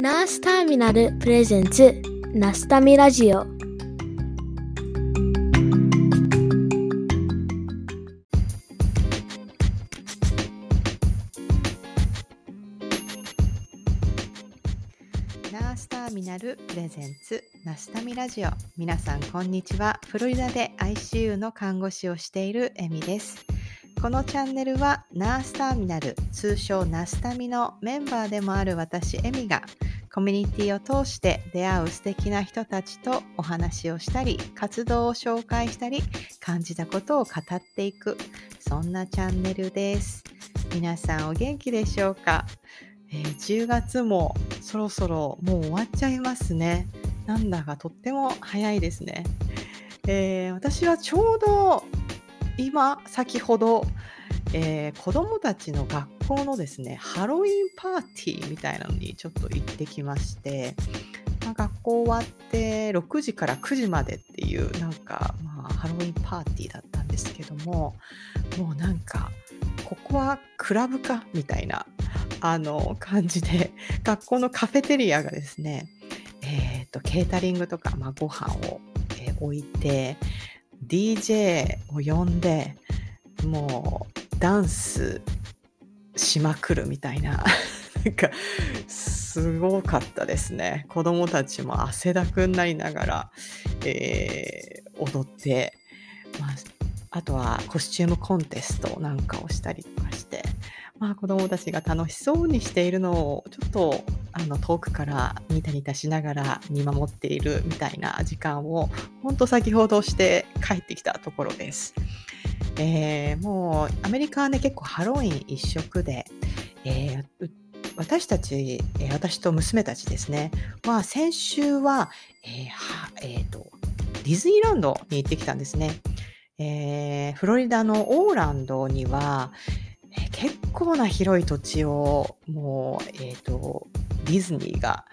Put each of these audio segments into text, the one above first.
ナースターミナルプレゼンツナスタミラジオ。ナースターミナルプレゼンツナスタミラジオ。皆さんこんにちは。フロリダで ICU の看護師をしているエミです。このチャンネルはナースターミナル通称ナスタミのメンバーでもある私エミがコミュニティを通して出会う素敵な人たちとお話をしたり活動を紹介したり感じたことを語っていくそんなチャンネルです。皆さんお元気でしょうか、えー10月もそろそろもう終わっちゃいますね。なんだかとっても早いですね、えー私はちょうど今先ほど、えー子どもたちの学校のですねハロウィンパーティーみたいなのにちょっと行ってきまして、まあ学校終わって6時から9時までっていうなんか、まあ、ハロウィンパーティーだったんですけどももうなんかここはクラブかみたいなあの感じで学校のカフェテリアがですね、えー、とケータリングとか、まあ、ご飯を、えー置いて DJ を呼んでもうダンスしまくるみたいな。なんかすごかったですね。子供たちも汗だくになりながら、えー踊って、まあ、あとはコスチュームコンテストなんかをしたりとかして、まあ、子供たちが楽しそうにしているのをちょっとあの遠くからニタニタしながら見守っているみたいな時間を本当先ほどして帰ってきたところです。えーもうアメリカはね結構ハロウィン一色で、えー私たち、私と娘たちですねは先週は、えーはえーとディズニーランドに行ってきたんですね。えーフロリダのオーランドには、結構な広い土地をもう、えー、とディズニーが、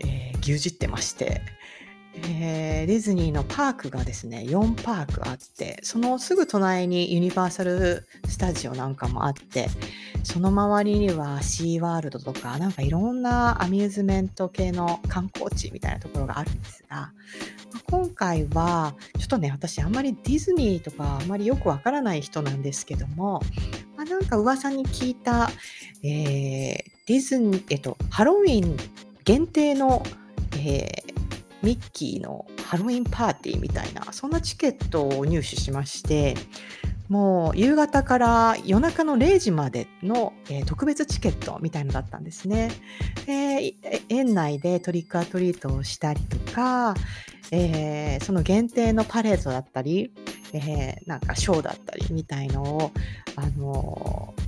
えー牛耳ってまして、えーディズニーのパークがですね4パークあってそのすぐ隣にユニバーサル・スタジオなんかもあってその周りにはシーワールドとかなんかいろんなアミューズメント系の観光地みたいなところがあるんですが、まあ今回はちょっとね私あんまりディズニーとかあんまりよくわからない人なんですけども、まあ、なんか噂に聞いた、えーディズニー、えっと、ハロウィン限定の、えーミッキーのハロウィンパーティーみたいなそんなチケットを入手しましてもう夕方から夜中の0時までの、えー特別チケットみたいのだったんですね。で園内でトリックアトリートをしたりとか、えーその限定のパレードだったり、えーなんかショーだったりみたいのを、あのー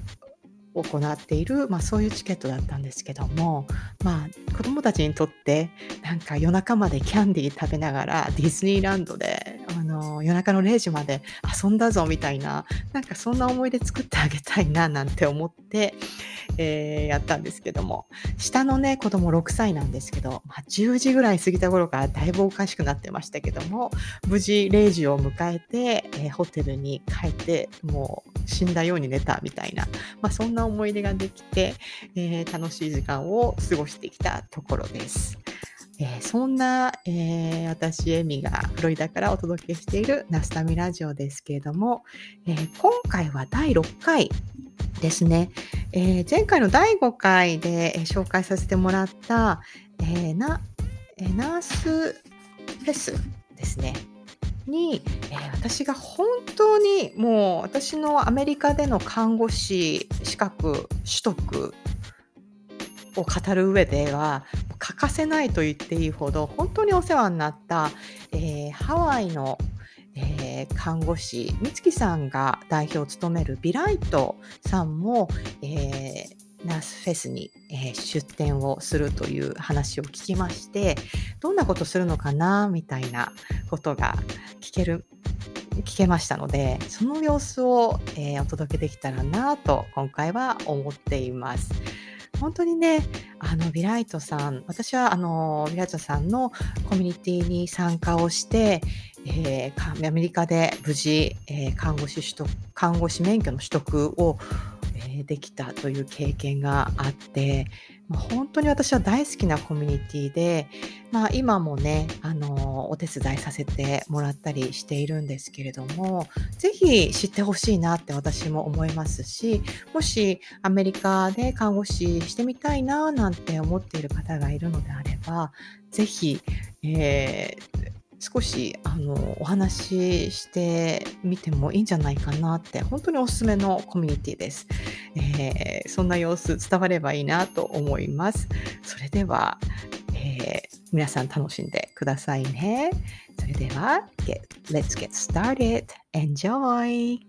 行っている、まあ、そういうチケットだったんですけども、まあ、子どもたちにとってなんか夜中までキャンディー食べながらディズニーランドで、あの夜中の0時まで遊んだぞみたいななんかそんな思い出作ってあげたいななんて思って、えーやったんですけども下のね子供6歳なんですけど、まあ、10時ぐらい過ぎた頃からだいぶおかしくなってましたけども無事0時を迎えて、えーホテルに帰ってもう死んだように寝たみたいな、まあ、そんな思い出ができて、えー楽しい時間を過ごしてきたところです。えーそんな、えー私、エミがフロリダからお届けしているナスタミラジオですけれども、えー今回は第6回ですね。えー前回の第5回で、え紹介させてもらった、えーなえーナースフェスですね。に、えー私が本当にもう私のアメリカでの看護師資格取得を語る上では欠かせないと言っていいほど本当にお世話になった、えーハワイの、えー看護師美月さんが代表を務めるビライトさんも、えーナースフェスに、えー出展をするという話を聞きましてどんなことするのかなみたいなことが聞ける聞けましたのでその様子を、えーお届けできたらなと今回は思っています。本当にね、あの、ビライトさん、私は、あの、ビライトさんのコミュニティに参加をして、えーアメリカで無事、えー看護師取得、看護師免許の取得を、えできたという経験があって、まあ、本当に私は大好きなコミュニティで、まあ、今もねあのお手伝いさせてもらったりしているんですけれどもぜひ知ってほしいなって私も思いますしもしアメリカで看護師してみたいななんて思っている方がいるのであればぜひ、えー少しあのお話ししてみてもいいんじゃないかなって本当におすすめのコミュニティです、えー、そんな様子伝わればいいなと思います。それでは、えー、皆さん楽しんでくださいね。それでは get, Let's get started. Enjoy!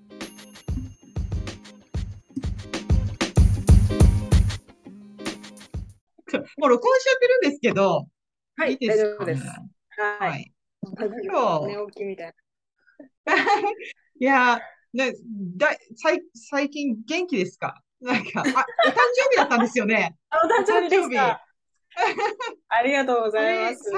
もう録音しちゃってるんですけど、はい、いいですか、大丈夫です。はい。今日。寝起きみたいな。いや、ね、だ最最近元気ですかなんか、あ、お誕生日だったんですよね。お誕生日でした。ありがとうございます。30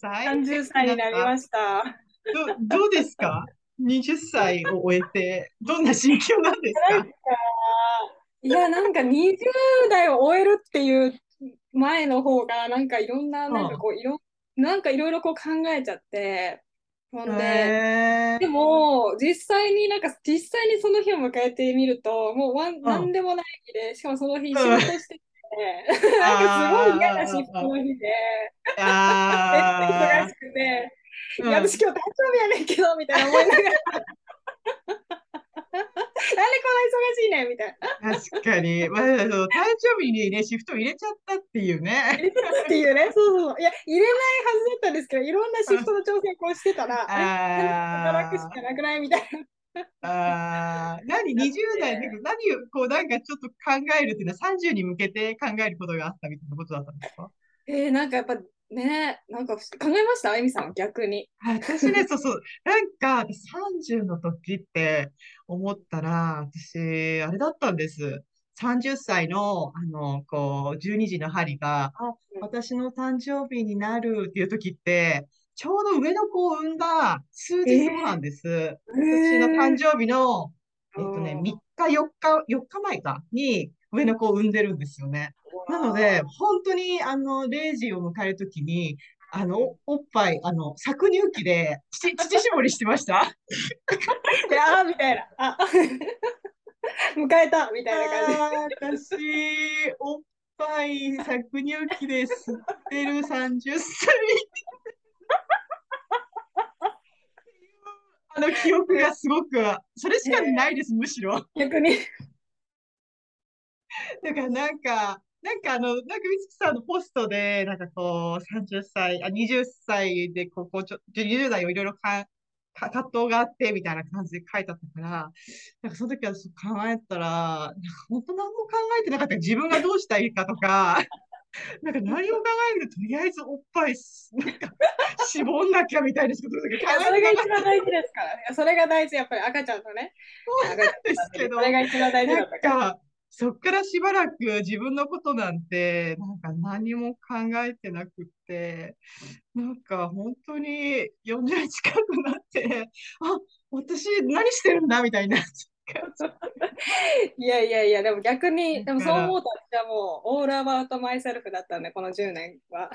歳 ?30 歳になりました。どどうですか ?20 歳を終えて、どんな心境なんですかいや、なんか20代を終えるっていう前の方が、なんかいろんな、なんかこう、いろんなんかいろいろこう考えちゃって、ほんで、でも、実際になんか、実際にその日を迎えてみると、もうわん、なん。でもない日で、しかもその日仕事してて、なんかすごい嫌なシフトの日で、忙しくて、いや、私今日誕生日やねんけど、みたいな思いながら 忙しいねみたいな。確かに。まあ、誕生日にね、シフト入れちゃったっていうね。入れちゃったっていうね。そうそう。いや、入れないはずだったんですけど、いろんなシフトの調整をこうしてたら、あ働くしかなくないみたいな。ああ、何 ?20 代で何をこうなんかちょっと考えるっていうのは30に向けて考えることがあったみたいなことだったんですか？えー、なんかやっぱねなんか考えました？あゆみさん逆に。私ね、そうそう。なんか、30の時って思ったら、私、あれだったんです。30歳の、あの、こう、12時の針が、あ、私の誕生日になるっていう時って、ちょうど上の子を産んだ数日後なんです。えー、私の誕生日の、えっとね、3日、4日、4日前かに上の子を産んでるんですよね。なので、本当に、あの、0時を迎えるときに、あの、おっぱい、あの、搾乳機で乳、乳搾りしてました？いやーみたいな。あ 迎えたみたいな感じ。私、おっぱい搾乳機で吸ってる30歳。あの記憶がすごく、それしかないです、むしろ。逆に。だからなんか、なんかあの、なんか美月さんのポストで、なんかこう、30歳、あ、20歳で、ここ、ちょ、20代をいろいろか、か葛藤があって、みたいな感じで書いてあったから、なんかその時は考えたら、なんか本当何も考えてなかった自分がどうしたらいいかとか、なんか何を考えるとりあえずおっぱい、なんか、絞んなきゃみたいなことだけそれが一番大事ですからね。それが大事、やっぱり赤ちゃんとね。そうなんですけど、それが一番大事だったから。そっからしばらく自分のことなんて、なんか何も考えてなくって、なんか本当に40近くなって、あ、私何してるんだ？みたいな。いやいやいや、でも逆に、でもそう思うと私はもう、オールアバウトマイセルフだったんで、この10年は。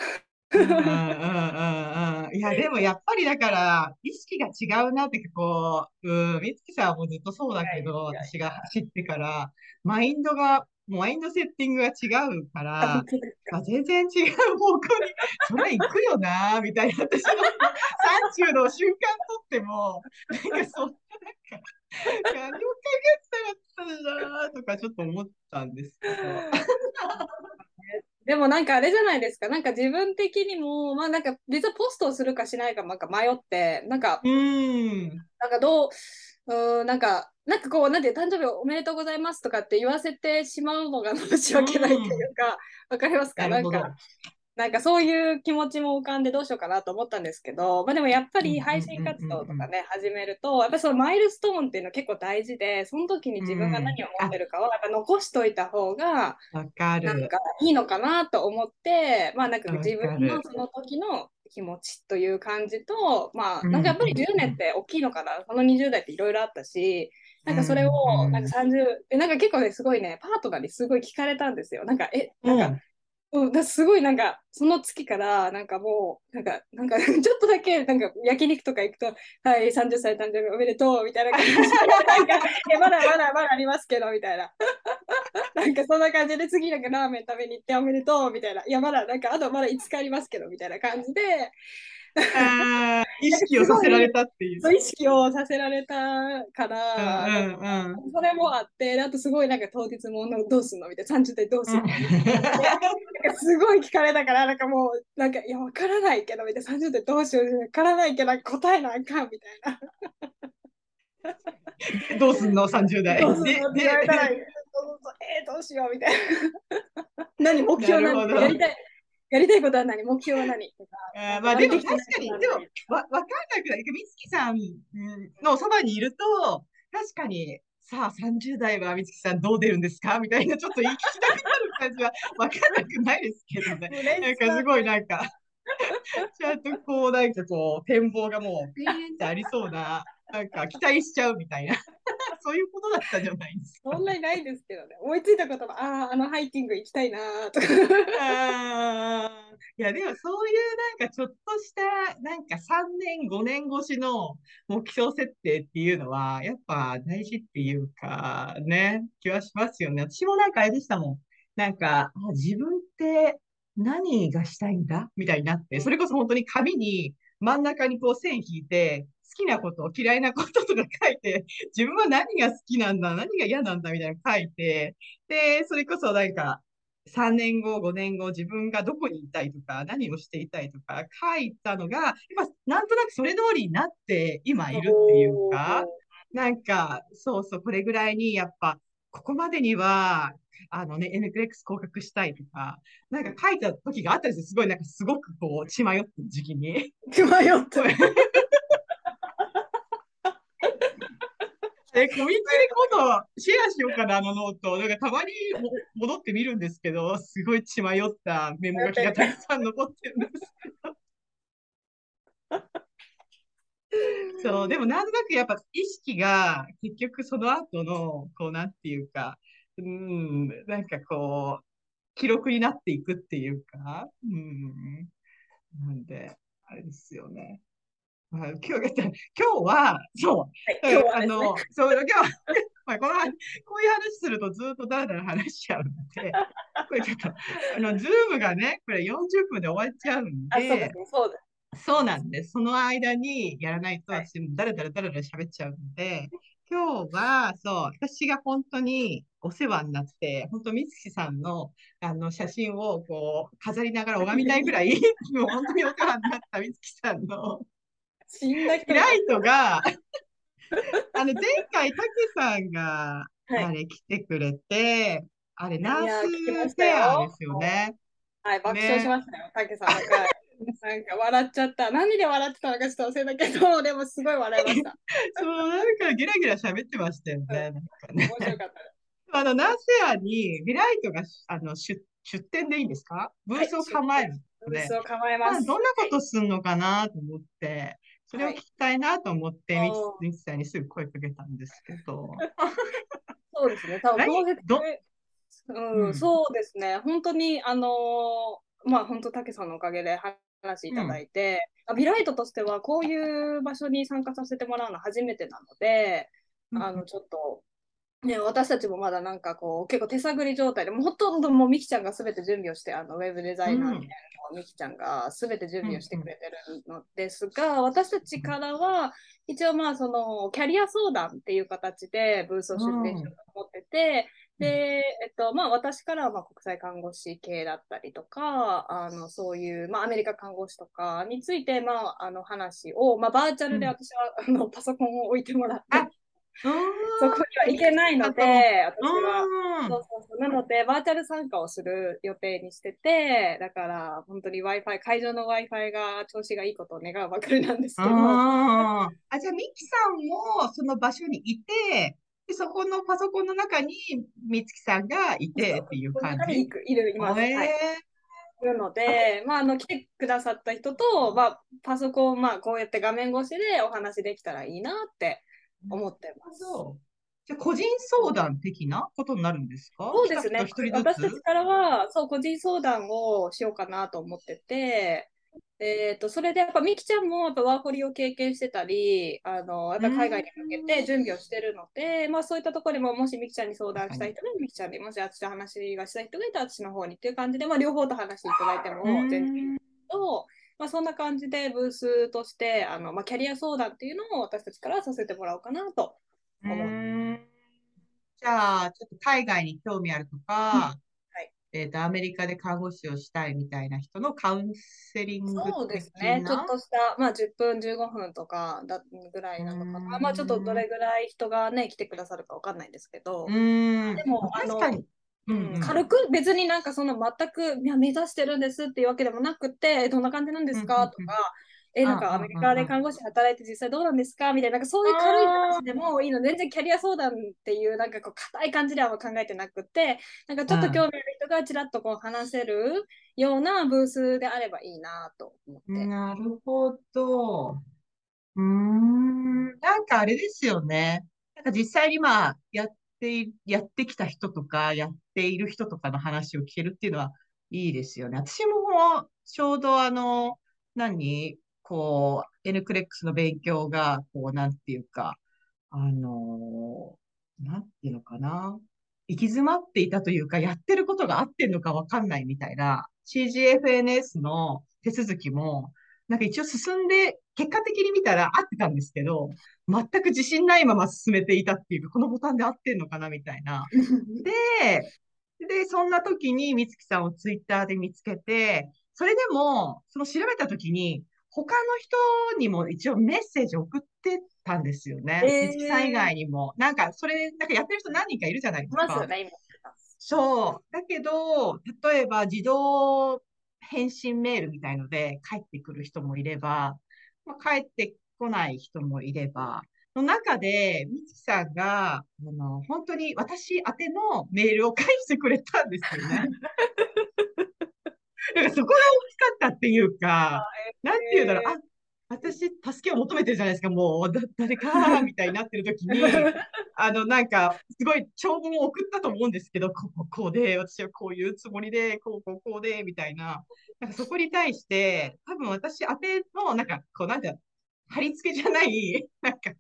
うんうんうんうん。いや、でもやっぱりだから、意識が違うなって、こう、うん、美月さんはもうずっとそうだけど、私が走ってから、マインドが、マインドセッティングが違うから、あ全然違う方向に、それ行くよな、みたいな、私の30の瞬間とっても、なんかそんな、なんか、何も考えてなかったな、とかちょっと思ったんですけど。でもなんかあれじゃないですか、なんか自分的にも、まあなんか実はポストをするかしないかなんか迷って、なんか、うん、なんかどう、うん、なんか、なんかこう、なんて誕生日おめでとうございますとかって言わせてしまうのが 申し訳ないというか、わ、うん、かりますか？なんか、なんかそういう気持ちも浮かんでどうしようかなと思ったんですけど、まあ、でもやっぱり配信活動とかね、始めると、やっぱりそのマイルストーンっていうのは結構大事で、その時に自分が何を持ってるかをやっぱ残しといた方が、なんかいいのかなと思って、まあなんか自分のその時の気持ちという感じと、まあなんかやっぱり10年って大きいのかな、この20代っていろいろあったし、なんかそれをなんか30、でなんか結構ねすごいねパートナーにすごい聞かれたんですよ。なんかえなんか、うん、すごいなんかその月からなんかもうなんかなんか ちょっとだけなんか焼肉とか行くと「はい30歳誕生日おめでとう」みたいな感じでなんかえまだまだまだありますけどみたいな。なんかそんな感じで次なんかラーメン食べに行っておめでとうみたいな。いやまだなんかあとまだ5日ありますけどみたいな感じで 意識をさせられたっていう。意識をさせられたから、うんうんうん。それもあってであとすごいなんか当日もどうすんの？みたいな。30代どうすんの、なんかすごい聞かれたから、なんかもう、なんか、いや、わからないけど、みたいな、30代どうしよう、わからないけど、答えなあかん、みたいな。どうすんの ?30 代。どうすんの？って言われたら、でえー、どうしよう、みたいな。何、目標何なるほどやりたい、やりたいことは何？目標は何？とか。まあでも確かに、でもわわかんなくない？美月さんのそばにいると、確かに、さあ30代は美月さんどう出るんですか？みたいな、ちょっと言い聞きたくなる感じはわかんなくないですけどね。なんかすごいなんか、ちゃんとこうなんかこう展望がもうピーンってありそうな、なんか期待しちゃうみたいな、そういうことだったんじゃないですか。そんなにないですけどね。思いついたことは、ああ、あのハイキング行きたいなーとか。いや、でもそういうなんかちょっとした、なんか3年、5年越しの目標設定っていうのは、やっぱ大事っていうか、ね、気はしますよね。私もなんかあれでしたもん。なんか、あ自分って何がしたいんだ？みたいになって、それこそ本当に紙に真ん中にこう線引いて、好きなこと、嫌いなこととか書いて、自分は何が好きなんだ、何が嫌なんだみたいなの書いて、で、それこそなんか、3年後、5年後、自分がどこにいたいとか、何をしていたいとか書いたのが、やっぱなんとなくそれ通りになって今いるっていうか、なんか、そうそう、これぐらいにやっぱ、ここまでには、あのね、NCLEX 合格したいとか、なんか書いた時があったんですよ。すごい、なんかすごくこう、血迷ってる時期に。迷った。え、コミュニティで今度シェアしようかな、あのノート。なんかたまにも戻ってみるんですけど、すごい血迷ったメモ書きがたくさん残ってるんですけど。そう、でもなんとなくやっぱ意識が結局その後の、こうなんていうか、うん、なんかこう、記録になっていくっていうか、うん、なんで、あれですよね。まあ、今日、今日は、そう、今日はねあの、そう、今日は、まあ、この話、こういう話するとずっとだらだら話しちゃうので、これちょっと、あの、ズームがね、これ40分で終わっちゃうんあ、そうでそう。そうなんです。その間にやらないと、はい私もだらだらだらだら喋っちゃうので、今日は、そう、私が本当にお世話になって、本当、美月さんの、あの、写真を、こう、飾りながら拝みたいぐらい、もう本当にお世話になった美月さんの、死んだ人ライトが、あの、前回、たけさんが、はいあれ、来てくれて、あれ、ナースフェアですよね。はい、爆ね笑しましたよ、たけさん。なんか笑っちゃった。何で笑ってたのかちょっと忘れたけど、でもすごい笑いました。そう、なんかゲラゲラ喋ってましたよね。なん面白かった。あの、ナースフェアに、ビライトが、あの、出、出店でいいんですか？ブースを構える。ブースを構えます。まあどんなことすんのかなと思って、それを聞きたいなと思って、はいミキさんにすぐ声かけたんですけど。そうですね、多分どうん、うん。そうですね、本当に、あのーまあ、本当、たけさんのおかげで話いただいて、あビライトとしては、こういう場所に参加させてもらうの初めてなので、あの、ちょっと、ね、私たちもまだなんかこう、結構手探り状態で、もうほとんどもうミキちゃんがすべて準備をして、あの、ウェブデザイナーみたいなのをミキちゃんがすべて準備をしてくれてるのですが、私たちからは、一応まあ、その、キャリア相談っていう形でブースを出展しようと思ってて、で、えっと、まあ、私からはまあ国際看護師系だったりとか、あの、そういう、まあ、アメリカ看護師とかについて、まあ、あの話を、まあ、バーチャルでうん。私は、あの、パソコンを置いてもらってあ、そこには行けないので、私は。うん。そうそうそう。なので、バーチャル参加をする予定にしてて、だから、本当に Wi-Fi、会場の Wi-Fi が調子がいいことを願うばかりなんですけど、あじゃあ、ミキさんもその場所にいて、で、そこのパソコンの中に美月さんがいてっていう感じ。いる、います。い。るので、まあ、あの来てくださった人と、まあ、パソコン、まあ、こうやって画面越しでお話できたらいいなって思ってます。じゃ個人相談的なことになるんですか？そうですね。私たちからは、そう、個人相談をしようかなと思ってて、えーと、それでやっぱみきちゃんもやっぱワーホリを経験してたりあのやっぱ海外に向けて準備をしてるので、まあ、そういったところでももしみきちゃんに相談したい人がみきちゃんにもし私と話がしたい人がいたら私の方にっていう感じで、まあ、両方と話していただいても全然いいと、まあ、そんな感じでブースとしてあの、まあ、キャリア相談っていうのを私たちからさせてもらおうかなと思う。じゃあちょっと海外に興味あるとか、えっ、ー、と、アメリカで看護師をしたいみたいな人のカウンセリングそうですね。ちょっとした、まあ、10分、15分とかだぐらいなのかな。まあ、ちょっとどれぐらい人がね、来てくださるかわかんないんですけど。でも、あの、うん、軽く別になんかその全くいや目指してるんですっていうわけでもなくてどんな感じなんですか？とかえ、なんかアメリカで看護師働いて実際どうなんですか？みたいな、なんかそういう軽い話でもいいの、全然キャリア相談っていう、なんかこう、硬い感じでは考えてなくて、なんかちょっと興味ある人がちらっとこう話せるようなブースであればいいなと思って。なるほど。うん、なんかあれですよね。なんか実際にまあ、やって、やってきた人とか、やっている人とかの話を聞けるっていうのはいいですよね。私ももちょうどあの、何？こう、N クレックスの勉強が、こう、なんていうか、あのなんていうのかな。行き詰まっていたというか、やってることが合ってんのかわかんないみたいな、CGFNS の手続きも、なんか一応進んで、結果的に見たら合ってたんですけど、全く自信ないまま進めていたっていうか、このボタンで合ってんのかなみたいな。で、で、そんな時に美月さんをツイッターで見つけて、それでも、その調べた時に、他の人にも一応メッセージ送ってたんですよね。えー、さん以外にも。なんか、それ、なんかやってる人何人かいるじゃないですか。ね、そう。だけど、例えば自動返信メールみたいので帰ってくる人もいれば、まあ、帰ってこない人もいれば、の中で、みつきさんが、あの、本当に私宛てのメールを返してくれたんですよね。なんかそこが大きかったっていうか、なんて言うんだろう、あ、私、助けを求めてるじゃないですか、もう、だ誰か、みたいになってる時に、あの、なんか、すごい長文を送ったと思うんですけど、こう、こうで、私はこういうつもりで、こう、こう、こうで、みたいな、なんかそこに対して、多分私宛ての、なんか、こう、なんて貼り付けじゃない、なんか、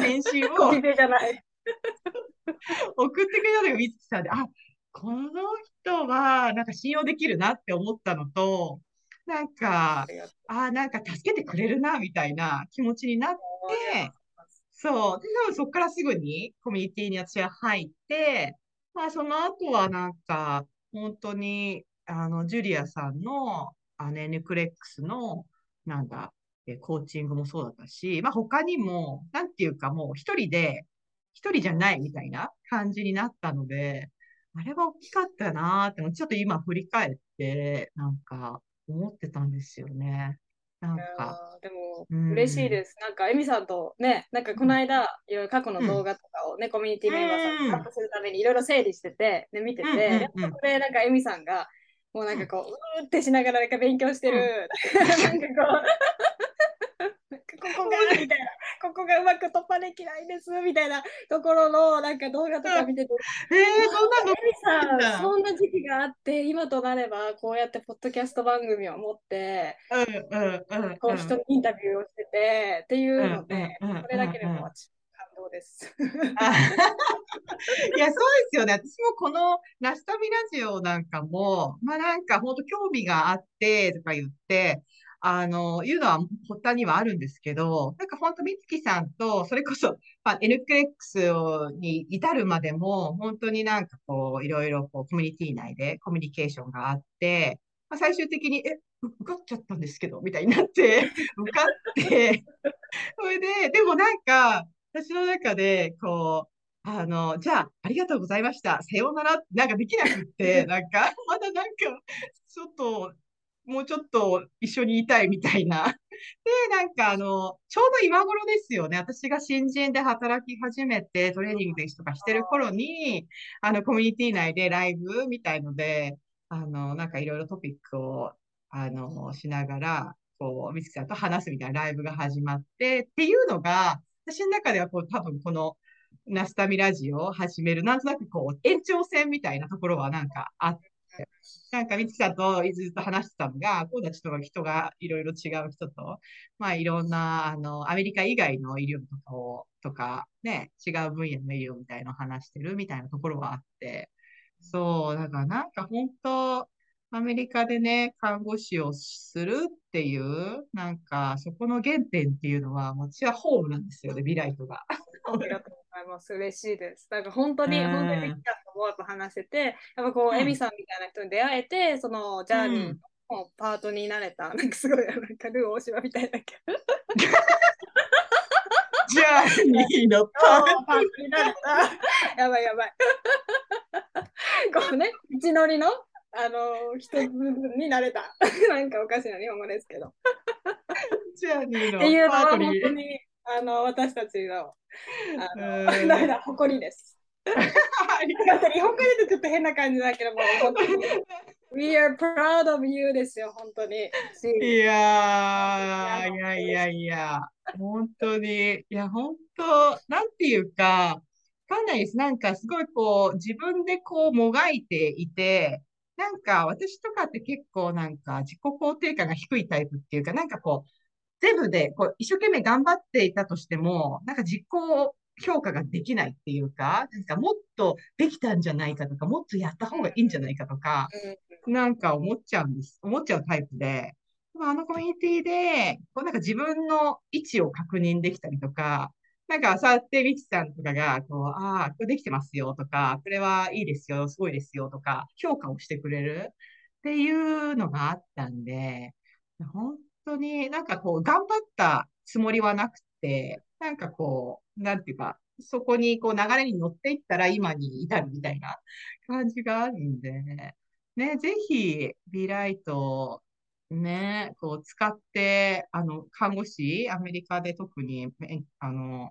返信を 送ってくれたのが美月さんで、あ、この人は、なんか信用できるなって思ったのと、なんか、ああ、なんか助けてくれるな、みたいな気持ちになって、そう。で、多分そこからすぐにコミュニティに私は入って、まあその後はなんか、本当に、あの、ジュリアさんの、あの、N クレックスの、なんだ、えコーチングもそうだったし、まあ他にも、なんていうかもう一人で、一人じゃないみたいな感じになったので、あれは大きかったなーって、ちょっと今振り返って、なんか思ってたんですよね。なんか。でも、嬉しいです。なんか、エミさんとね、なんかこの間、いろいろ過去の動画とかをね、うん、コミュニティメンバーさんとアップするためにいろいろ整理してて、で、見てて、で、そこでなんかエミさんが、もうなんかこう、うーってしながらなんか勉強してる、うん、なんかこう、ここが、みたいな。ここがうまく突破できないですみたいなところのなんか動画とか見てて、えー、そんなのさそんな時期があって今となればこうやってポッドキャスト番組を持って、うんうんうん、こう人にインタビューをしててっていうので、それだけでも私感動です。いや、そうですよね。私もこのナスタミラジオなんかも、まあなんか本当興味があってとか言って、あの、いうのは発端にはあるんですけど、なんか本当、美月さんと、それこそ、まあ、NQX に至るまでも、本当になんかこう、いろいろこう、コミュニティ内でコミュニケーションがあって、まあ、最終的に、え、受かっちゃったんですけど、みたいになって、受かって、それで、でもなんか、私の中で、こう、あの、じゃあ、ありがとうございました。さようなら、なんかできなくって、なんか、まだなんか、ちょっと、もうちょっと一緒にいたいみたいな。で、なんかあの、ちょうど今頃ですよね。私が新人で働き始めてトレーニングとかしてる頃に、あの、コミュニティ内でライブみたいので、あの、なんかいろいろトピックを、あの、しながら、こう、ミスさんと話すみたいなライブが始まって、っていうのが、私の中ではこう、多分この、ナスタミラジオを始める、なんとなくこう、延長線みたいなところはなんかあって、なんか、みつさんとずっと話してたのが、今度はちょっと人がいろいろ違う人と、まあ、いろんな、あの、アメリカ以外の医療とかを、とか、ね、違う分野の医療みたいのを話してるみたいなところはあって、そう、だからなんか本当、アメリカでね、看護師をするっていう、なんか、そこの原点っていうのは、私はホームなんですよね、ビライトが。ありがとうございます。嬉しいです。なんか本当に、本当にミカともやっぱ話せて、やっぱこう、エミさんみたいな人に出会えて、そのジャーニーのパートになれた、なんかすごい、なんかルー大島みたいだけど。ジャーニーのパート になれた。やばいやばい。こうね、道のりのあの一つになれた。なんかおかしな日本語ですけど。ジャーニーのっていうのは本当にあの私たちのあの誇りです。ありがとう。日本語でちょっと変な感じだけども、本当に。We are proud of you ですよ、本当に。いやいやいやいや、本当に、いや、本当、なんていうか、かんないです。なんかすごいこう、自分でこうもがいていて、なんか私とかって結構なんか自己肯定感が低いタイプっていうか、なんかこう、全部でこう一生懸命頑張っていたとしても、なんか自己評価ができないっていうか、なんかもっとできたんじゃないかとか、もっとやった方がいいんじゃないかとか、なんか思っちゃうんです。思っちゃうタイプで、あのコミュニティで、こうなんか自分の位置を確認できたりとか、なんか、そうやってリチさんとかが、こう、ああ、これできてますよとか、これはいいですよ、すごいですよとか、評価をしてくれるっていうのがあったんで、本当になんかこう、頑張ったつもりはなくて、なんかこう、なんていうか、そこにこう流れに乗っていったら今に至るみたいな感じがあるんで、ね、ぜひ、ビライト、ね、こう使って、あの、看護師、アメリカで特に、あの、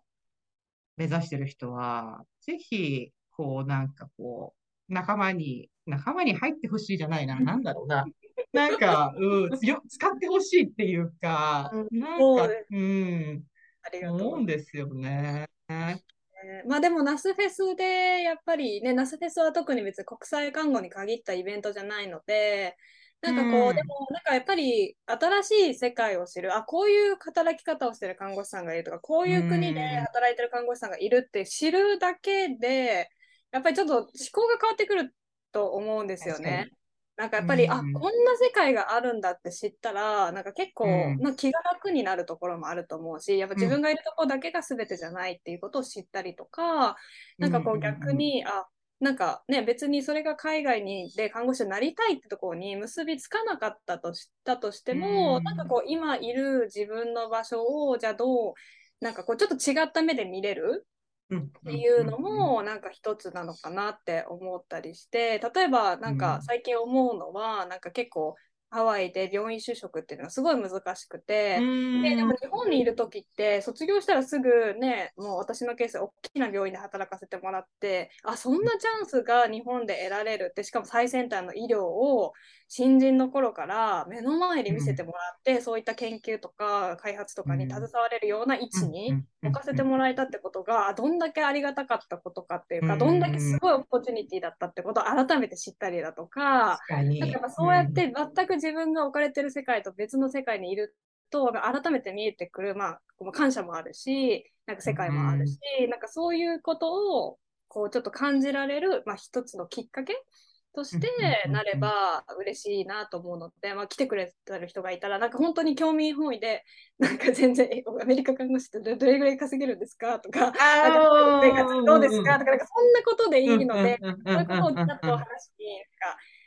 目指してる人は、ぜひ、こう、なんかこう、仲間に、仲間に入ってほしいじゃないな、なんだろうな。なんか、うん、よ使ってほしいっていうか、なんか、うん、ありがとう思うんですよね。まあでもナスフェスでやっぱりねナスフェスは特に別に国際看護に限ったイベントじゃないのでなんかこう、うん、でもなんかやっぱり新しい世界を知るあこういう働き方をしてる看護師さんがいるとかこういう国で働いてる看護師さんがいるって知るだけでやっぱりちょっと思考が変わってくると思うんですよね。なんかやっぱり、うん、あこんな世界があるんだって知ったらなんか結構、うん、気が楽になるところもあると思うしやっぱ自分がいるとこだけが全てじゃないっていうことを知ったりとか、うん、なんかこう逆に、あなんかね別にそれが海外にで看護師になりたいってところに結びつかなかったとしたとしても、うん、なんかこう今いる自分の場所をじゃあどうなんかこうちょっと違った目で見れるっていうのもなんか一つなのかなって思ったりして例えばなんか最近思うのはなんか結構ハワイで病院就職っていうのはすごい難しくて、ででも日本にいる時って卒業したらすぐねもう私のケース大きな病院で働かせてもらってあそんなチャンスが日本で得られるってしかも最先端の医療を新人の頃から目の前で見せてもらって、うん、そういった研究とか開発とかに携われるような位置に置かせてもらえたってことがどんだけありがたかったことかっていうか、どんだけすごいオポチュニティだったってことを改めて知ったりだとかなんかそうやって全く自分が置かれてる世界と別の世界にいると改めて見えてくる、まあ、感謝もあるしなんか世界もあるし、なんかそういうことをこうちょっと感じられる、まあ、一つのきっかけとしてなれば嬉しいなと思うので、まあ、来てくれてる人がいたらなんか本当に興味本位で なんか全然アメリカ看護師ってどれぐらい稼げるんですかとか生活どうですかとかなんかそんなことでいいのでそういうことをちょっと話に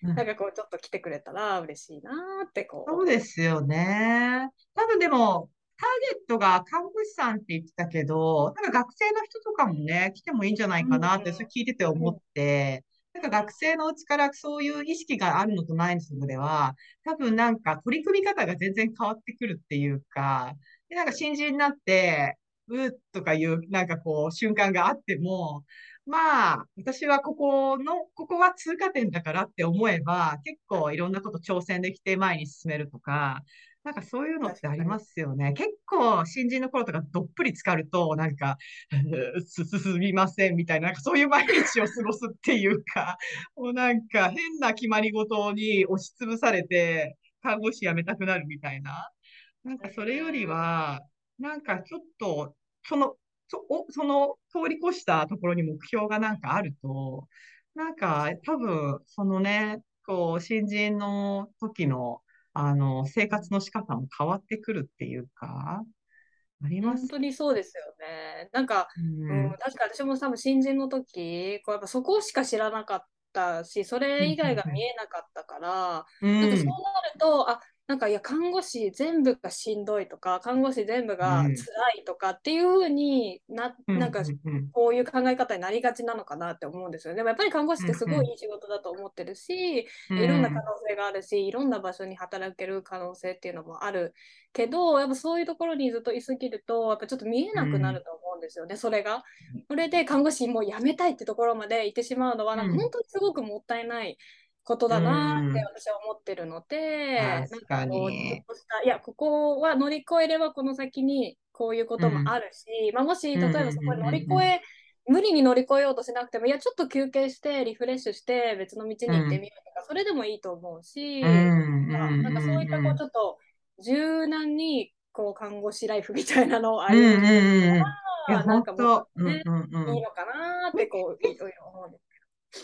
なんかなんかこうちょっと来てくれたら嬉しいなってこう。そうですよね。多分でもターゲットが看護師さんって言ってたけど、なんか学生の人とかもね、来てもいいんじゃないかなって、それ聞いてて思って、なんか学生のうちからそういう意識があるのとないのでは、多分なんか取り組み方が全然変わってくるっていうか、でなんか新人になって、うーとかいう、なんかこう、瞬間があっても、まあ、私はここの、ここは通過点だからって思えば、結構いろんなこと挑戦できて前に進めるとか、なんかそういうのってありますよね。結構新人の頃とかどっぷり浸かると、なんか、す、す、すみませんみたいな、なんかそういう毎日を過ごすっていうか、もうなんか変な決まり事に押しつぶされて、看護師辞めたくなるみたいな。なんかそれよりは、なんかちょっと、その、そ、お、その通り越したところに目標がなんかあると、なんか多分、そのね、こう、新人の時の、あの、生活の仕方も変わってくるっていうか、あります。本当にそうですよね。なんか、ううんん。確か私も多分新人の時、こうやっぱそこしか知らなかったし、それ以外が見えなかったから、うなんかそうん。なると、あ、なんかいや、看護師全部がしんどいとか、看護師全部うが辛ん。いとかっていうふうにな、うん。なんか。こういう考え方になりがちなのかなって思うんですよね。でもやっぱり看護師ってすごいうん。いい仕事だと思ってるし、ういろんな可能ん。性があるし、いろんな場所に働ける可能性っていうのもあるけど、やっぱそういうところにずっといすぎると、やっぱちょっと見えうなくなるん。と思うんですよね、それが。それで看護師もう辞めたいってところまで行ってしまうのは、なんか本当にすごくもったいないことうだなってん。私は思ってるので、なん確かかこう、ちょっに。いや、ここは乗り越えればこの先にこういうこうともあん。るし、まあ、もしうん。例えうん。ばそこに乗りうん。越え、無理に乗り越えようとしなくても、いや、ちょっと休憩して、リフレッシュして、別の道うに行ってん。みるとか、それでもいいと思ううし、ん。なんか、そういったこう、うん。ちょっと柔軟に、こう、看護師ライフみたいなのを。歩んでいうん。うん。いや、たら、なんかもうね。いいのかなって、こう、いろいろ思うんです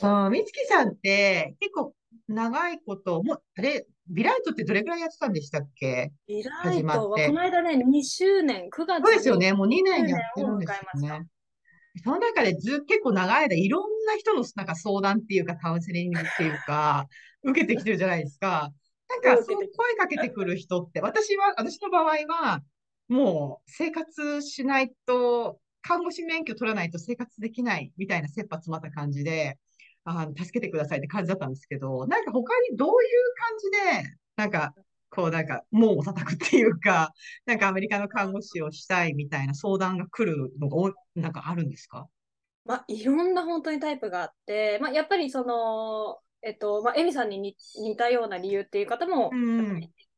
あー、みつきさんって結構長いこと、もう、あれ、ビライトってどれぐらいやってたんでしたっけ？リラ始イトは、こ。の間ね、2周年、9そうですよね。もう2 2年やってるんです。よね。その中でず、結構長い間、いろんな人のなんか相談っていうか、カウンセリングっていうか、受けてきてるじゃないですか。なんか、そう、声かけてくる人って、私は、私の場合は、もう生活しないと、看護師免許取らないと生活できないみたいな切羽詰まった感じで、あの、助けてくださいって感じだったんですけど、なんか他にどういう感じで、なんか、こうなんか、門を叩くっていうか、なんかアメリカの看護師をしたいみたいな相談が来るのがなんかあるんですか？まあ、いろんな本当にタイプがあって、まあ、やっぱりその、えっと、まあ、エミさんに似似たような理由っていう方も。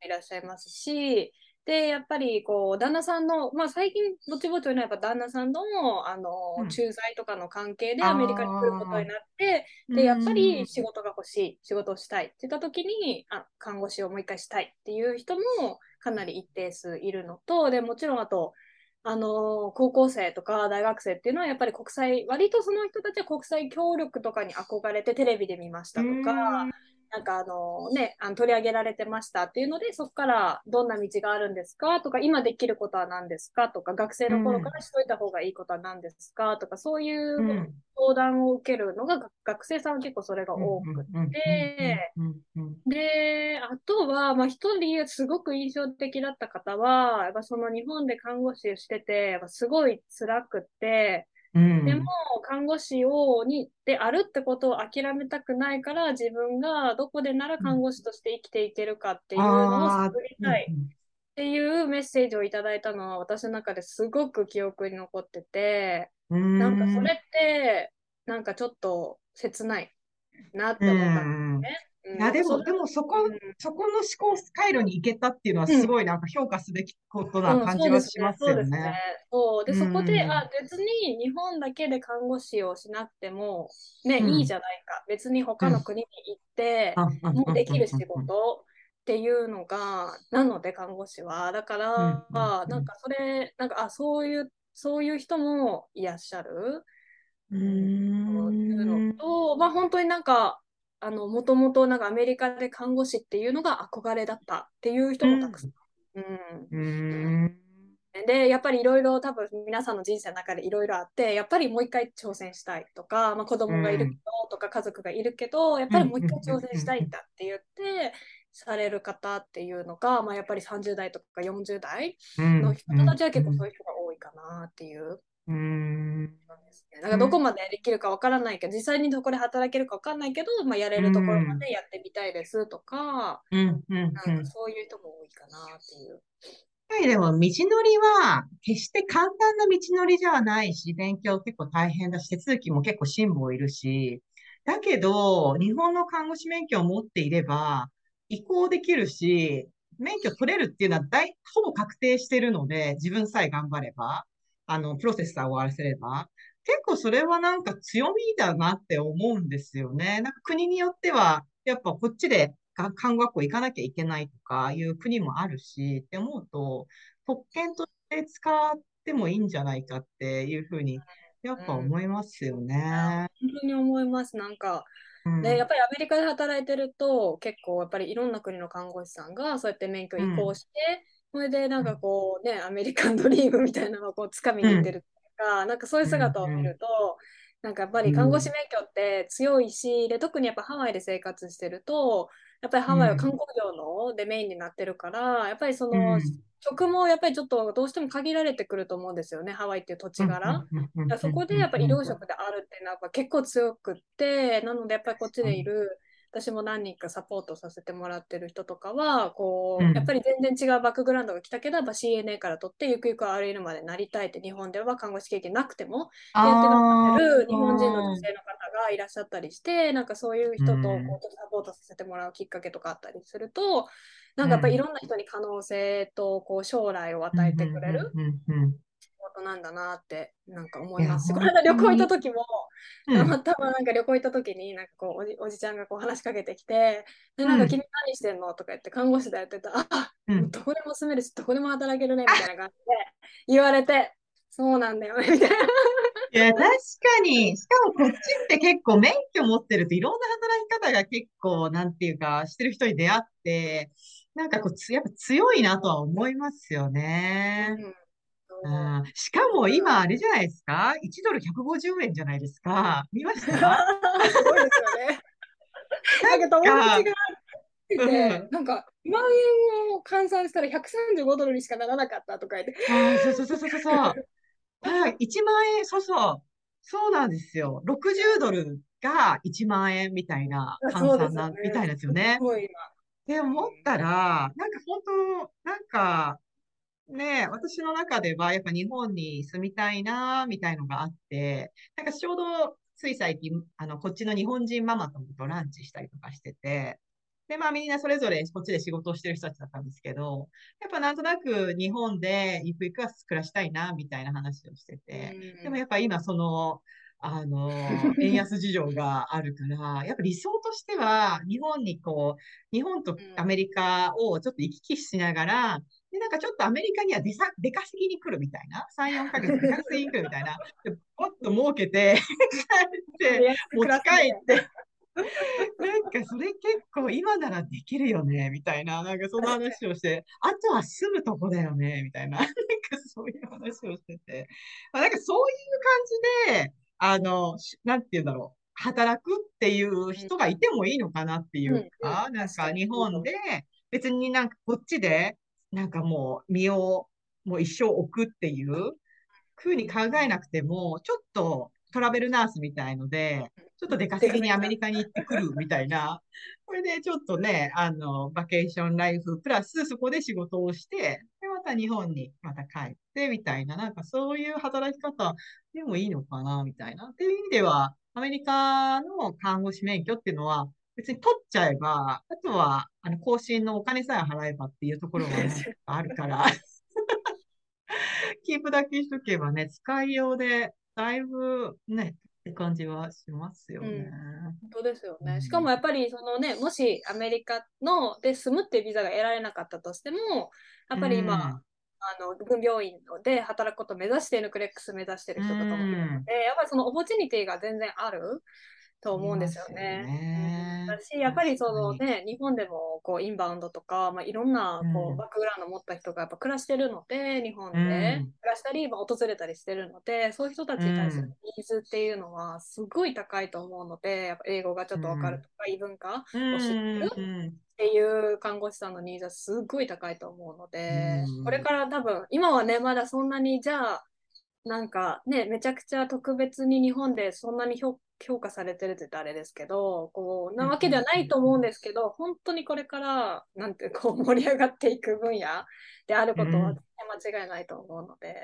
いらっしゃいますし、で、やっぱりこう、旦那さんの、まあ、最近、ぼちぼちのやっぱ旦那さんの、あの、うん。駐在とかの関係でアメリカに来ることになって、うで、やっぱりん。仕事が欲しい、仕事をしたいって言った時に、あ、看護師をもう一回したいっていう人もかなり一定数いるのと、で、もちろんあと、あの高校生とか大学生っていうのはやっぱり国際、割とその人たちは国際協力とかに憧れてテレビで見ましうたとか、ん。なんかあのね、あの取り上げられてましたっていうので、そこからどんな道があるんですかとか、今できることは何ですかとか、学生うの頃からん。しといた方がいいことは何ですかとか、そういううん。相談を受けるのがが学生さんは結構それがうん。多く。て。で、あとは、まあ、一人すごく印象的だった方は、やっぱその日本で看護師をしてて、やっぱすごい辛くって、うでもん。看護師をにであるってことを諦めたくないから、自分がどこでならうん。看護師として生きていけるかっていうのを探りうん。たいっていうメッセージをいただいたのは、私の中ですごく記憶に残ってて、うん。うん。なんかそれって、なんかちょっと切ないなっうて思ったんですん。ね。うん、いや、でも、でもそこ、うんそこの思考回路に行けたっていうのはうん、すごいなんか評価すべきことなうん、感じはしますそうですね。よね。そう。で、うそこで、ん。あ、別に日本だけで看護師をしなくても、ね、うん。いいじゃないか。別にうん。他の国に行って。もうでうん。きる仕うん。事っていうのが、なので、看護師は。だかうん。ら、うん。なんかそれ、なんか、あ、そういう、そういう人もいらっしゃる。ううん、いうのん。と、まあ本当になんか、あの、もともとなんかアメリカで看護師っていうのが憧れだったっていう人うん。もたくさん。うん。うん。で、やっぱりいろいろ多分皆さんの人生の中でいろいろあって、やっぱりもう一回挑戦したいとか、まあ、子う供がいるけん。どとか家族がいるけど、やっうん。ぱりもう一回挑戦したいんうだって言って、される方っていうのが、まあ、やっぱり30代とか40代のん。人たちはうん。結構そういう人が多いかなっていう。うん。なんかどこまでできるかわからないけど、実際にどこで働けるかわかんないけど、まあ、やれうるところまん。でやってみたいですとか、うん。うん。なんかうん。そういう人も多いかなっていう。やっぱりでも、道のりは、決して簡単な道のりじゃないし、勉強結構大変だし、手続きも結構辛抱いるし、だけど、日本の看護師免許を持っていれば、移行できるし、免許取れるっていうのは大、ほぼ確定してるので、自分さえ頑張れば、あの、プロセスさえ終わらせれば、結構それはなんか強みだなって思うんですよね。なんか国によっては、やっぱこっちで看護学校行かなきゃいけないとかいう国もあるし、って思うと、特権として使ってもいいんじゃないかっていうふうに、やっぱ思いますよね。本当に思います。なんか、で、やっぱりアメリカで働いてると、結構やっぱりいろんな国の看護師さんがそうやって免許移行して、それでなんかこうね、アメリカン ドリームみたいなのをこう掴みに行ってるとか、なんかそういう姿を見ると、なんかやっぱり看護師免許って強いし、で特にやっぱハワイで生活してると、やっぱりハワイは観光業のでメインになってるから、やっぱりその、職もやっぱりちょっとどうしても限られてくると思うんですよね、ハワイっていう土地柄。そこでやっぱり医療職であるっていうのは結構強くって、なのでやっぱりこっちでいる私も何人かサポートさせてもらってる人とかはこう、うん、やっぱり全然違うバックグラウンドが来たけど、CNA から取ってゆくゆく RN までなりたいって日本では看護師経験なくてもやってなってる日本人の女性の方がいらっしゃったりしてなんかそういう人とこうサポートさせてもらうきっかけとかあったりすると、なんかやっぱりいろんな人に可能性とこう将来を与えてくれる。事なんだなってなんか思います。し、この間旅行行った時も、たまたまなんか旅行行った時になんかこうおじおじちゃんがこう話しかけてきて、でなんか君何してんの？とか言って看護師だよってた。ら、あ、うん、どこでも住めるし、どこでも働けるねみたいな感じで 言われて、そうなんだよねみたいな。いや、確かに。しかもこっちって結構免許持ってるといろんな働き方が結構、なんていうか、してる人に出会って、なんかこう、やっぱ強いなとは思いますよね。うんあしかも今、あれじゃないですか ?1 ドル150円じゃないですか？見ました？すごいですよね。なんか友達がて、なんか2万円を換算したら135ドルにしかならなかったとか言って。あそうそうそうそうそう。はい、1万円、そうそう。そうなんですよ。60ドルが1万円みたいな換算な、ね、みたいですよね。で思ったら、なんか本当、なんか、ね、私の中ではやっぱ日本に住みたいな、みたいのがあって、なんかちょうどつい最近、あの、こっちの日本人ママととランチしたりとかしてて、で、まあみんなそれぞれこっちで仕事をしてる人たちだったんですけど、やっぱなんとなく日本でゆくゆくは暮らしたいな、みたいな話をしてて、でもやっぱ今その、あの、円安事情があるから、やっぱ理想としては、日本にこう、日本とアメリカをちょっと行き来しながら、で、なんかちょっとアメリカには出さ、出稼ぎに来るみたいな、3、4ヶ月出稼ぎに来るみたいな、でポッと儲けて、帰って、持ち帰って、なんかそれ結構今ならできるよね、みたいな、なんかその話をして、あとは住むとこだよね、みたいな、なんかそういう話をしてて、まあ、なんかそういう感じで、あの、なんて言うんだろう。働くっていう人がいてもいいのかなっていうか、うんうん、なんか日本で別になんかこっちでなんかもう身をもう一生置くっていうふうに考えなくても、ちょっとトラベルナースみたいので、ちょっと出稼ぎにアメリカに行ってくるみたいな、これでちょっとね、あの、バケーションライフプラスそこで仕事をして、で、また日本にまた帰ってみたいな、なんかそういう働き方でもいいのかな、みたいな。っていう意味では、アメリカの看護師免許っていうのは、別に取っちゃえば、あとは、あの、更新のお金さえ払えばっていうところが、ね、あるから、キープだけしとけばね、使いようで、だいぶね、って感じはしますよね。うん、本当ですよね。しかもやっぱりそのね、もしアメリカので住むっていうビザが得られなかったとしても、やっぱり今、うん、あの軍病院で働くことを目指しているクレックス目指してる人とかもいるので、やっぱりそのオポチュニティが全然ある。と思うんですよね。私、やっぱりそのね、日本でもこうインバウンドとか、まあ、いろんなこう、バックグラウンドを持った人がやっぱ暮らしてるので、日本で。暮らしたり、まあ、訪れたりしてるので、そういう人たちに対するニーズっていうのはすごい高いと思うので、やっぱ英語がちょっとわかるとか、異文化を知ってる。っていう看護師さんのニーズはすごい高いと思うので、これから多分今はねまだそんなにじゃあなんかねめちゃくちゃ特別に日本でそんなに評評価されてるって言ったらあれですけど、こう、なわけではないと思うんですけど、本当にこれから、なんて、こう、盛り上がっていく分野であることは間違いないと思うので。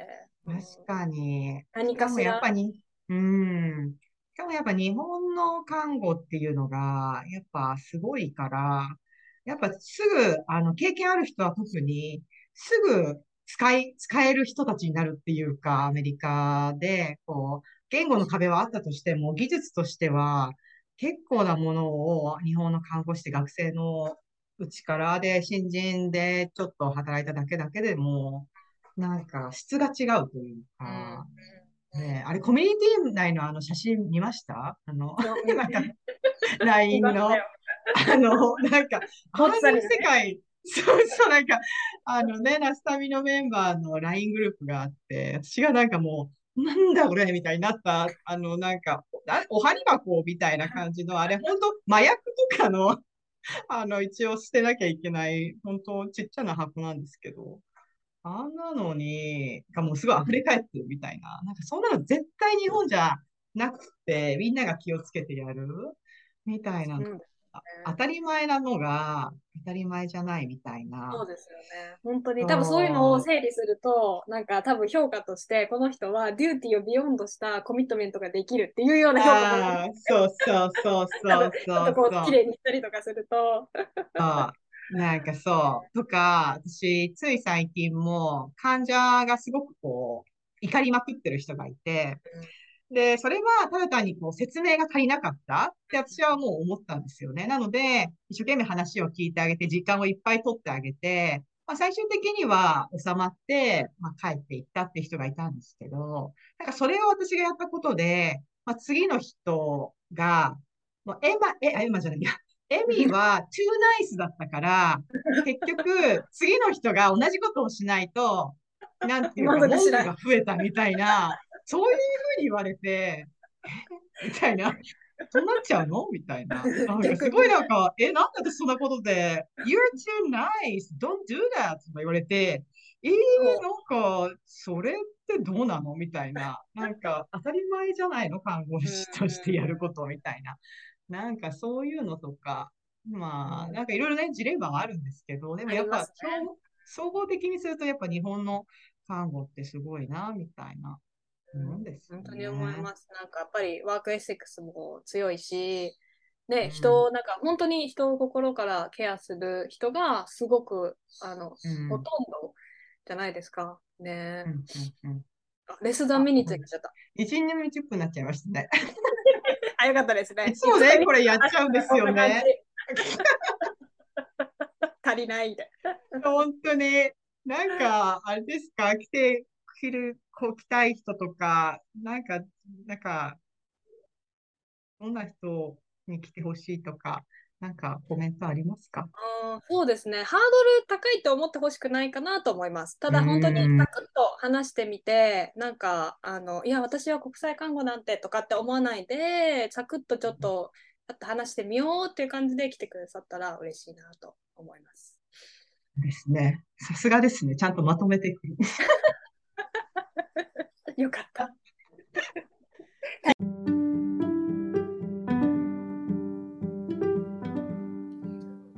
確かに。何かしら。やっぱり、うん。しかもやっぱ日本の看護っていうのが、やっぱすごいから、やっぱすぐ、あの、経験ある人は特に、すぐ使い、使える人たちになるっていうか、アメリカで、こう、言語の壁はあったとしても、技術としては、結構なものを日本の看護師で学生のうちからで、新人でちょっと働いただけだけでも、なんか質が違うというか、ね、あれコミュニティ内のあの写真見ました？あの、なんか、LINE の、あの、なんか、あの世界、そうそう、なんか、あのね、ナスタミのメンバーの LINE グループがあって、私がなんかもう、なんだこれみたいになった、あの、なんか、おはり箱みたいな感じの、あれ、本当麻薬とかの あの、一応捨てなきゃいけない、本当ちっちゃな箱なんですけど、あんなのに、がもうすごい溢れ返ってるみたいな。なんかそんなの絶対日本じゃなくて、みんなが気をつけてやるみたいなの当たり前なのが当たり前じゃないみたいな。そうですよね。本当に、多分そういうのを整理すると、なんか多分評価として、この人は duty を beyond したコミットメントができるっていうような評価も。そうそうそうそうそう。こう綺麗にしたりとかすると。なんかそう。とか、私、つい最近も患者がすごくこう、怒りまくってる人がいて、うんで、それはただ単にこう説明が足りなかったって私はもう思ったんですよね。なので、一生懸命話を聞いてあげて、時間をいっぱい取ってあげて、まあ、最終的には収まって、まあ、帰っていったって人がいたんですけど、なんかそれを私がやったことで、まあ、次の人が、もうエマ、え、エマじゃないや、エミはトゥーナイスだったから、結局、次の人が同じことをしないと、なんていうか、文句が増えたみたいな、そういうふうに言われて、みたいな。そうなっちゃうの？みたいな。なすごいなんか、え、なんでそんなことで、You're too nice, don't do that. とか言われて、えー、なんか、それってどうなの？みたいな。なんか、当たり前じゃないの？看護師としてやることみたいな。なんかそういうのとか、まあ、なんかいろいろね、ジレンマがあるんですけど、でもやっぱ、ね、総合的にすると、やっぱ日本の看護ってすごいな、みたいなね、本当に思います。なんかやっぱりワークエッセックスも強いし、ね、人を、なんか本当に人を心からケアする人がすごく、あの、うん、ほとんどじゃないですか。ね。うんうんうん、レスダンミニッツにっちゃった。1人目10分になっちゃいましたね。あ、よかったですね。そうね、これやっちゃうんですよね。足りないで。本当に。なんか、あれですか、来て着る、こう着たい人とか、なんか、なんか、どんな人に来てほしいとか、なんかコメントありますか？あそうですね。ハードル高いと思ってほしくないかなと思います。ただ本当にサクッと話してみて、なんか、あの、いや、私は国際看護なんてとかって思わないで、サクッとちょっと、っ話してみようっていう感じで来てくださったら嬉しいなと思います。ですね。さすがですね。ちゃんとまとめてくる。よかった。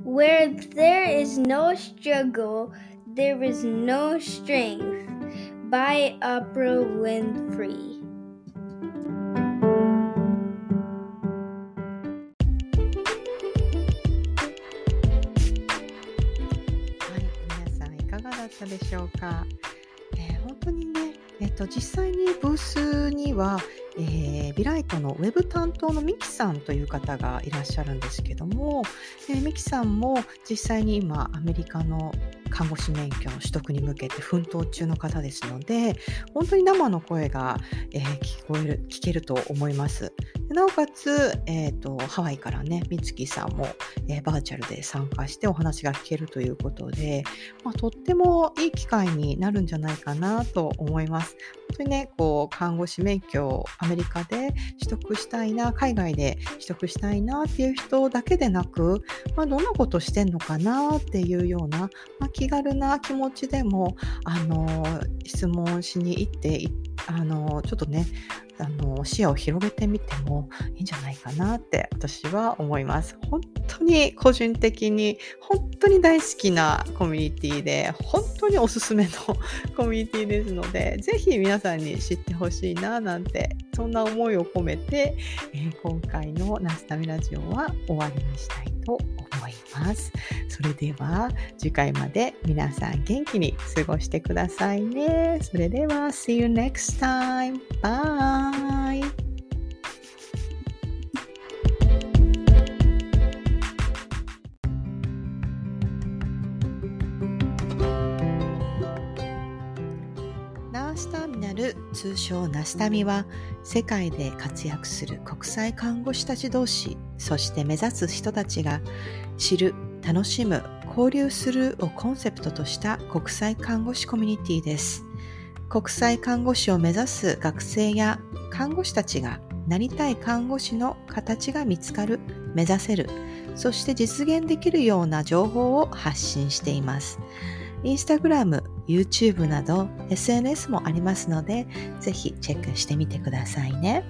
Where there is no struggle, there is no strength. By Oprah Winfrey. ったでしょうか。 と、実際にブースには、えー、ビライトのウェブ担当のミキさんという方がいらっしゃるんですけども、えー、ミキさんも実際に今アメリカの看護師免許の取得に向けて奮闘中の方ですので本当に生の声が、えー、聞こえる聞けると思います。なおかつ、えーと、ハワイからね美月さんも、えー、バーチャルで参加してお話が聞けるということで、まあ、とってもいい機会になるんじゃないかなと思います。本当にねこう看護師免許をアメリカで取得したいな海外で取得したいなっていう人だけでなく、まあ、どんなことしてんのかなっていうような、まあ、気軽な気持ちでもあの質問しに行ってあのちょっとねあの視野を広げてみてもいいんじゃないかなって私は思います。本当に個人的に本当に大好きなコミュニティで本当におすすめのコミュニティですのでぜひ皆さんに知ってほしいななんてそんな思いを込めて、えー、今回のナスタミラジオは終わりにしたいと思います。ます。それでは次回まで皆さん元気に過ごしてくださいね。それでは See you next time. Bye! ースターミナル通称ナスタミは世界で活躍する国際看護師たち同士そして目指す人たちが知る楽しむ交流するをコンセプトとした国際看護師コミュニティです。国際看護師を目指す学生や看護師たちがなりたい看護師の形が見つかる目指せる。そして実現できるような情報を発信しています。インスタグラム、YouTube など SNS もありますので、ぜひチェックしてみてくださいね。